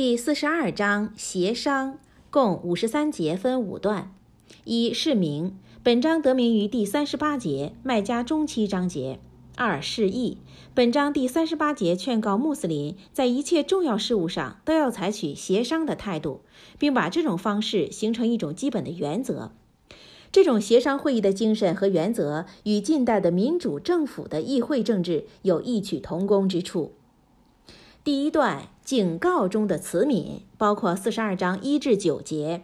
第四十二章协商，共五十三节，分五段。一释名，本章得名于第三十八节麦家中期章节。二是义，本章第三十八节劝告穆斯林在一切重要事务上都要采取协商的态度，并把这种方式形成一种基本的原则。这种协商会议的精神和原则与近代的民主政府的议会政治有异曲同工之处。第一段警告中的慈悯包括四十二章一至九节。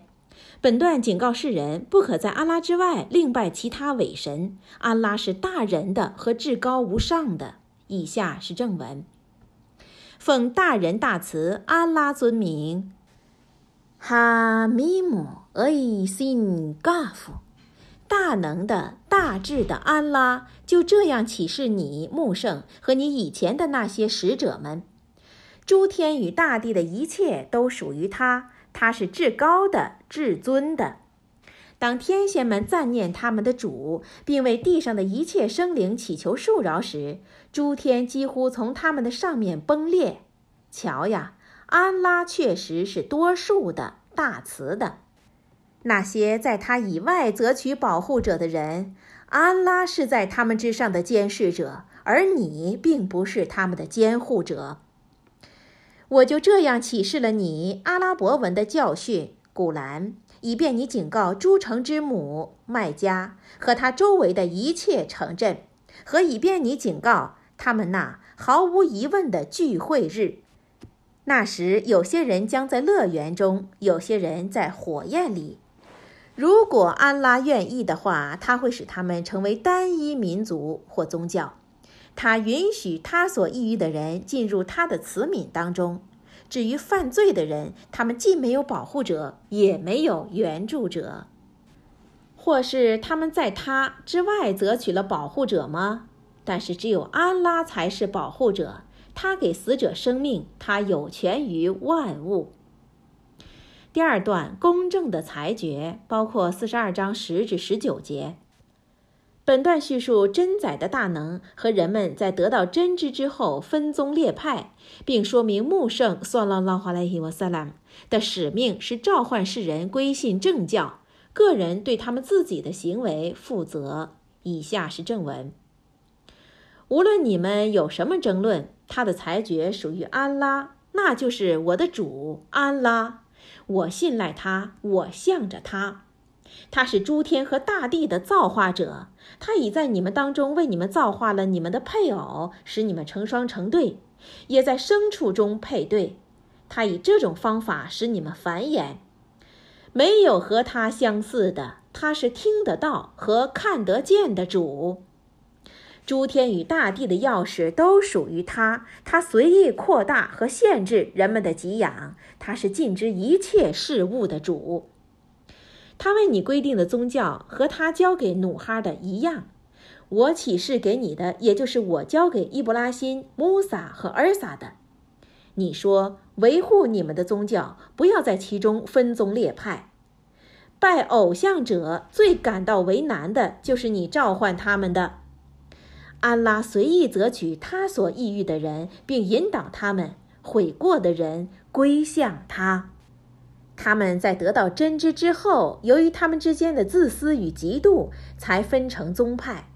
本段警告世人不可在阿拉之外另拜其他伪神。阿拉是大仁的和至高无上的。以下是正文：奉大仁大慈阿拉尊名，哈米姆厄伊辛嘎夫，大能的大智的安拉就这样启示你穆圣和你以前的那些使者们。诸天与大地的一切都属于他，他是至高的、至尊的。当天仙们赞念他们的主，并为地上的一切生灵祈求恕饶时，诸天几乎从他们的上面崩裂。瞧呀，安拉确实是多数的、大慈的。那些在他以外择取保护者的人，安拉是在他们之上的监视者，而你并不是他们的监护者。我就这样启示了你阿拉伯文的教训，古兰，以便你警告诸城之母麦加和他周围的一切城镇，和以便你警告他们那毫无疑问的聚会日。那时，有些人将在乐园中，有些人在火焰里。如果安拉愿意的话，他会使他们成为单一民族或宗教。他允许他所抑郁的人进入他的慈悯当中。至于犯罪的人，他们既没有保护者，也没有援助者，或是他们在他之外择取了保护者吗？但是只有安拉才是保护者，他给死者生命，他有权于万物。第二段公正的裁决包括四十二章十至十九节。本段叙述真宰的大能和人们在得到真知之后分宗裂派，并说明穆圣算拉拉哈莱希瓦萨拉的使命是召唤世人归信正教，个人对他们自己的行为负责。以下是正文：无论你们有什么争论，他的裁决属于安拉，那就是我的主安拉，我信赖他，我向着他。他是诸天和大地的造化者，他已在你们当中为你们造化了你们的配偶，使你们成双成对，也在牲畜中配对。他以这种方法使你们繁衍。没有和他相似的，他是听得到和看得见的主。诸天与大地的钥匙都属于他，他随意扩大和限制人们的给养，他是尽知一切事物的主。他为你规定的宗教和他交给努哈的一样，我启示给你的，也就是我交给伊布拉辛、穆萨和尔撒的。你说维护你们的宗教，不要在其中分宗裂派。拜偶像者最感到为难的就是你召唤他们的。安拉随意择取他所抑郁的人，并引导他们悔过的人归向他。他们在得到真知之后，由于他们之间的自私与嫉妒，才分成宗派。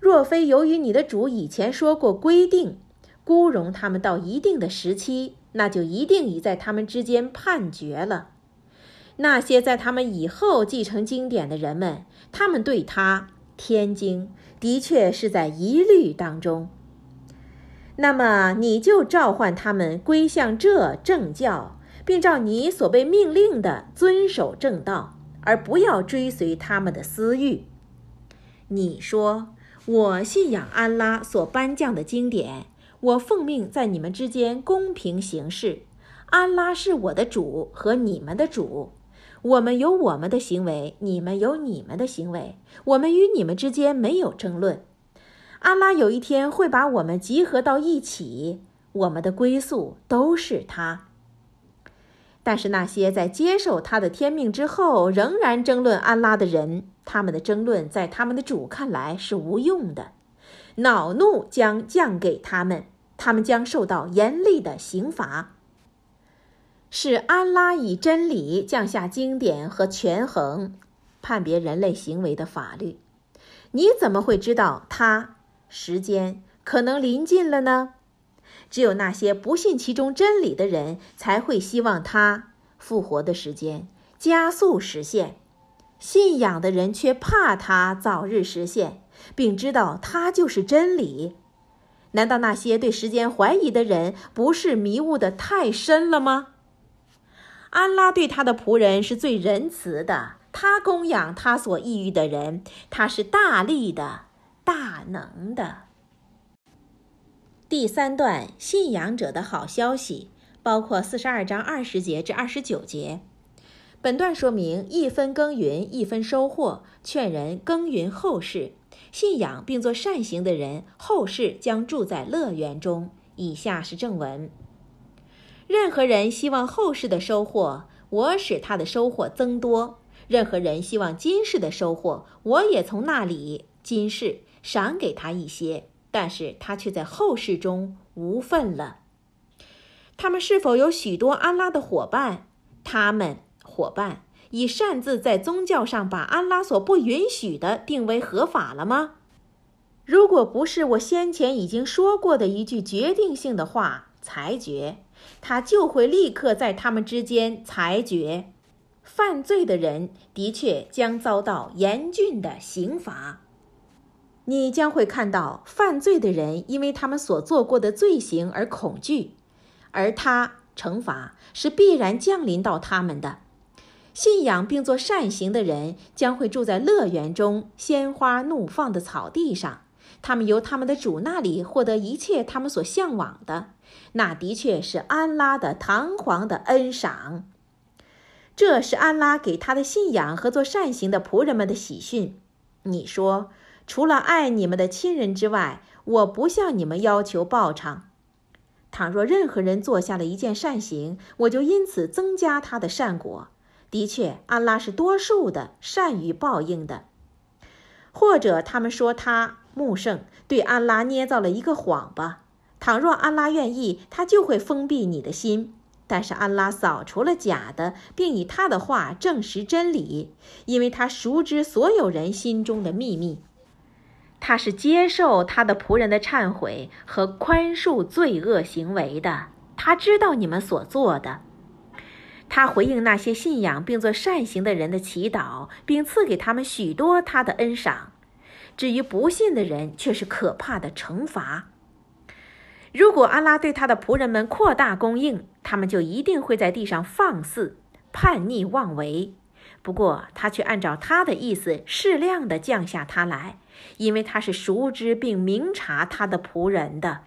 若非由于你的主以前说过规定，雇佣他们到一定的时期，那就一定已在他们之间判决了。那些在他们以后继承经典的人们，他们对他天经的确是在疑虑当中。那么你就召唤他们归向这正教。并照你所被命令的遵守正道，而不要追随他们的私欲。你说：“我信仰安拉所颁降的经典，我奉命在你们之间公平行事。安拉是我的主和你们的主，我们有我们的行为，你们有你们的行为，我们与你们之间没有争论。安拉有一天会把我们集合到一起，我们的归宿都是他。”但是那些在接受他的天命之后仍然争论安拉的人，他们的争论在他们的主看来是无用的，恼怒将降给他们，他们将受到严厉的刑罚。是安拉以真理降下经典和权衡判别人类行为的法律。你怎么会知道他时间可能临近了呢？只有那些不信其中真理的人才会希望他复活的时间加速实现，信仰的人却怕他早日实现，并知道他就是真理。难道那些对时间怀疑的人不是迷雾的太深了吗？安拉对他的仆人是最仁慈的，他供养他所抑郁的人，他是大力的、大能的。第三段信仰者的好消息，包括四十二章二十节至二十九节。本段说明一分耕耘一分收获，劝人耕耘后世，信仰并做善行的人，后世将住在乐园中。以下是正文：任何人希望后世的收获，我使他的收获增多；任何人希望今世的收获，我也从那里今世赏给他一些。但是他却在后世中无份了。他们是否有许多安拉的伙伴？他们伙伴已擅自在宗教上把安拉所不允许的定为合法了吗？如果不是我先前已经说过的一句决定性的话裁决，他就会立刻在他们之间裁决。犯罪的人的确将遭到严峻的刑罚。你将会看到犯罪的人因为他们所做过的罪行而恐惧，而他惩罚是必然降临到他们的。信仰并做善行的人将会住在乐园中，鲜花怒放的草地上。他们由他们的主那里获得一切他们所向往的，那的确是安拉的堂皇的恩赏。这是安拉给他的信仰和做善行的仆人们的喜讯。你说。除了爱你们的亲人之外，我不向你们要求报偿。倘若任何人做下了一件善行，我就因此增加他的善果。的确，安拉是多数的，善于报应的。或者他们说他穆圣对安拉捏造了一个谎吧？倘若安拉愿意，他就会封闭你的心。但是安拉扫除了假的，并以他的话证实真理，因为他熟知所有人心中的秘密。他是接受他的仆人的忏悔和宽恕罪恶行为的。他知道你们所做的。他回应那些信仰并做善行的人的祈祷，并赐给他们许多他的恩赏。至于不信的人，却是可怕的惩罚。如果阿拉对他的仆人们扩大供应，他们就一定会在地上放肆、叛逆妄为。不过，他却按照他的意思适量地降下他来，因为他是熟知并明察他的仆人的。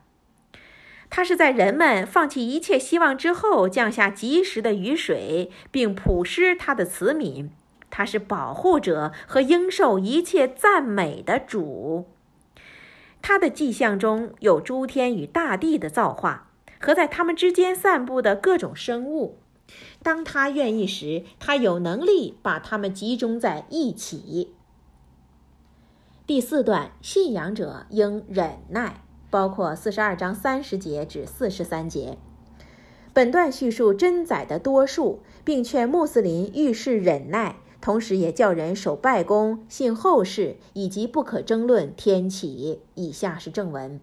他是在人们放弃一切希望之后降下及时的雨水，并普施他的慈悯。他是保护者和应受一切赞美的主。他的迹象中有诸天与大地的造化，和在他们之间散布的各种生物。当他愿意时，他有能力把他们集中在一起。第四段，信仰者应忍耐，包括四十二章三十节至四十三节。本段叙述真宰的多数，并劝穆斯林遇事忍耐，同时也叫人守拜功、信后世，以及不可争论天启。以下是正文：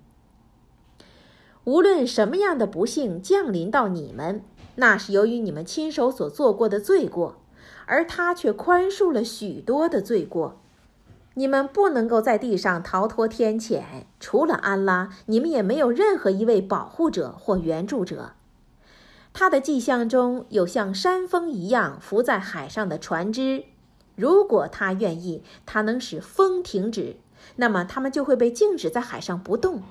无论什么样的不幸降临到你们。那是由于你们亲手所做过的罪过，而他却宽恕了许多的罪过。你们不能够在地上逃脱天谴，除了安拉，你们也没有任何一位保护者或援助者。他的迹象中有像山峰一样浮在海上的船只，如果他愿意，他能使风停止，那么他们就会被静止在海上不动。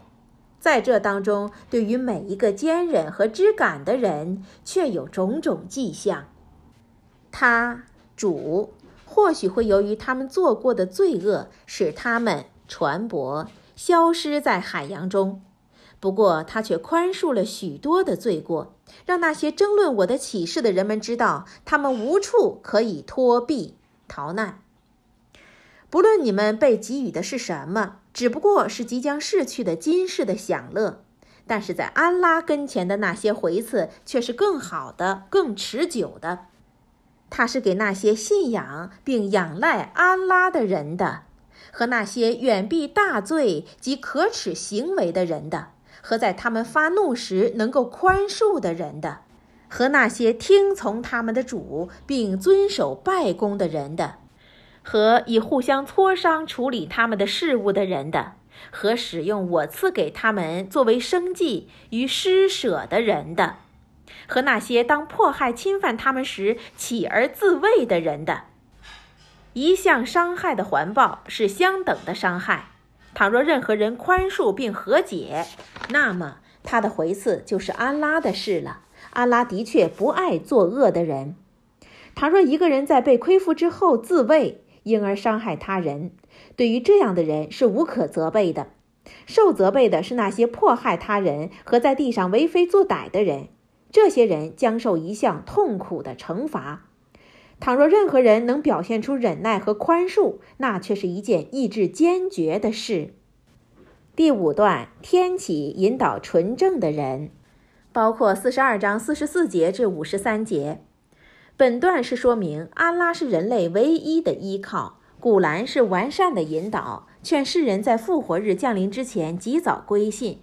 在这当中，对于每一个坚忍和知感的人，却有种种迹象。他主或许会由于他们做过的罪恶，使他们船舶消失在海洋中。不过，他却宽恕了许多的罪过，让那些争论我的启示的人们知道，他们无处可以脱避逃难。不论你们被给予的是什么。只不过是即将逝去的今世的享乐，但是在安拉跟前的那些回赐却是更好的、更持久的。它是给那些信仰并仰赖安拉的人的，和那些远避大罪及可耻行为的人的，和在他们发怒时能够宽恕的人的，和那些听从他们的主并遵守拜功的人的，和以互相磋商处理他们的事务的人的。和使用我赐给他们作为生计与施舍的人的，和那些当迫害侵犯他们时起而自卫的人的，一项伤害的环报是相等的伤害。倘若任何人宽恕并和解，那么他的回赐就是安拉的事了。安拉的确不爱作恶的人。倘若一个人在被亏负之后自卫，因而伤害他人。对于这样的人是无可责备的，受责备的是那些迫害他人和在地上为非作歹的人，这些人将受一项痛苦的惩罚。倘若任何人能表现出忍耐和宽恕，那却是一件意志坚决的事。第五段，天启引导纯正的人，包括四十二章四十四节至五十三节。本段是说明安拉是人类唯一的依靠。古兰是完善的引导，劝世人在复活日降临之前及早归信。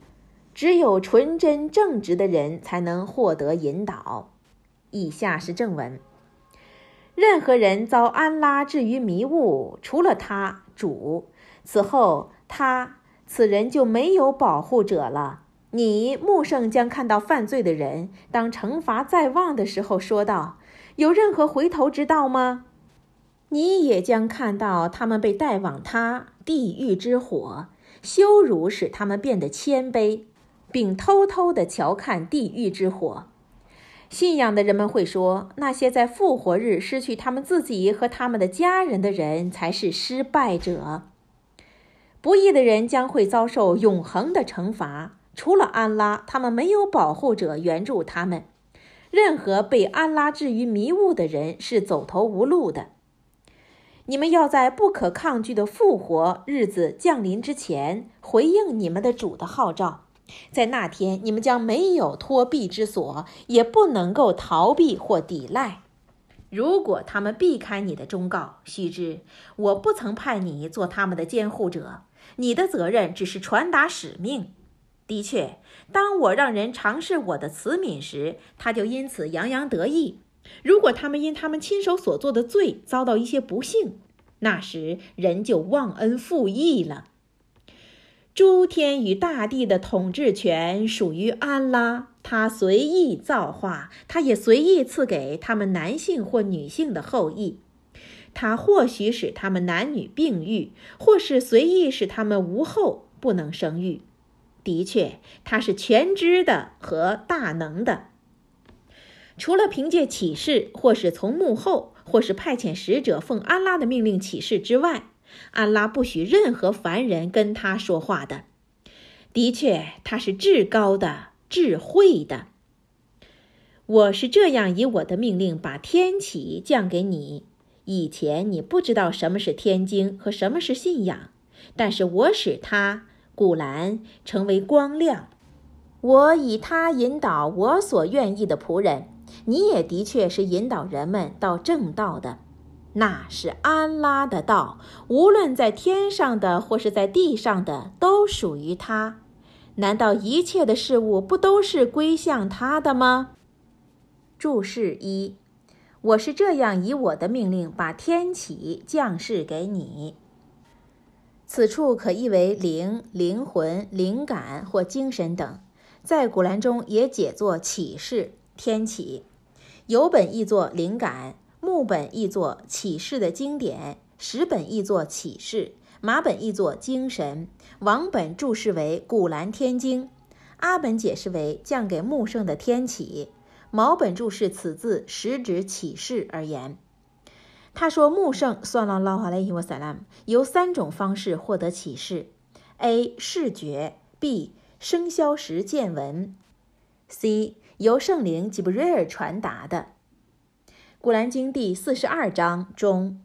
只有纯真正直的人才能获得引导。以下是正文：任何人遭安拉置于迷雾，除了他主，此后他此人就没有保护者了。你穆圣将看到犯罪的人，当惩罚在望的时候，说道：“有任何回头之道吗？”你也将看到他们被带往他地狱之火，羞辱使他们变得谦卑，并偷偷地瞧看地狱之火。信仰的人们会说，那些在复活日失去他们自己和他们的家人的人才是失败者。不义的人将会遭受永恒的惩罚。除了安拉，他们没有保护者援助他们。任何被安拉置于迷雾的人是走投无路的。你们要在不可抗拒的复活日子降临之前回应你们的主的号召，在那天你们将没有脱避之所，也不能够逃避或抵赖。如果他们避开你的忠告，须知我不曾派你做他们的监护者，你的责任只是传达使命。的确，当我让人尝试我的慈悯时，他就因此洋洋得意。如果他们因他们亲手所做的罪遭到一些不幸，那时人就忘恩负义了。诸天与大地的统治权属于安拉，他随意造化，他也随意赐给他们男性或女性的后裔。他或许使他们男女并育，或是随意使他们无后，不能生育。的确，他是全知的和大能的。除了凭借启示，或是从幕后，或是派遣使者奉安拉的命令启示之外，安拉不许任何凡人跟他说话的。的确，他是至高的、智慧的。我是这样以我的命令把天启降给你。以前你不知道什么是天经和什么是信仰，但是我使它古兰成为光亮。我以它引导我所愿意的仆人。你也的确是引导人们到正道的，那是安拉的道，无论在天上的或是在地上的，都属于他。难道一切的事物不都是归向他的吗？注释一：我是这样以我的命令把天启降世给你。此处可译为灵、灵魂、灵感或精神等，在古兰中也解作启示。天启，有本译作灵感，木本译作启示的经典，石本译作启示，马本译作精神，王本注释为古兰天经，阿本解释为降给穆圣的天启，毛本注释此字实指启示而言。他说穆圣算了拉哈莱伊瓦萨拉姆由三种方式获得启示：A 视觉，B 生肖时见闻，C。由圣灵吉布瑞尔传达的《古兰经》第四十二章中。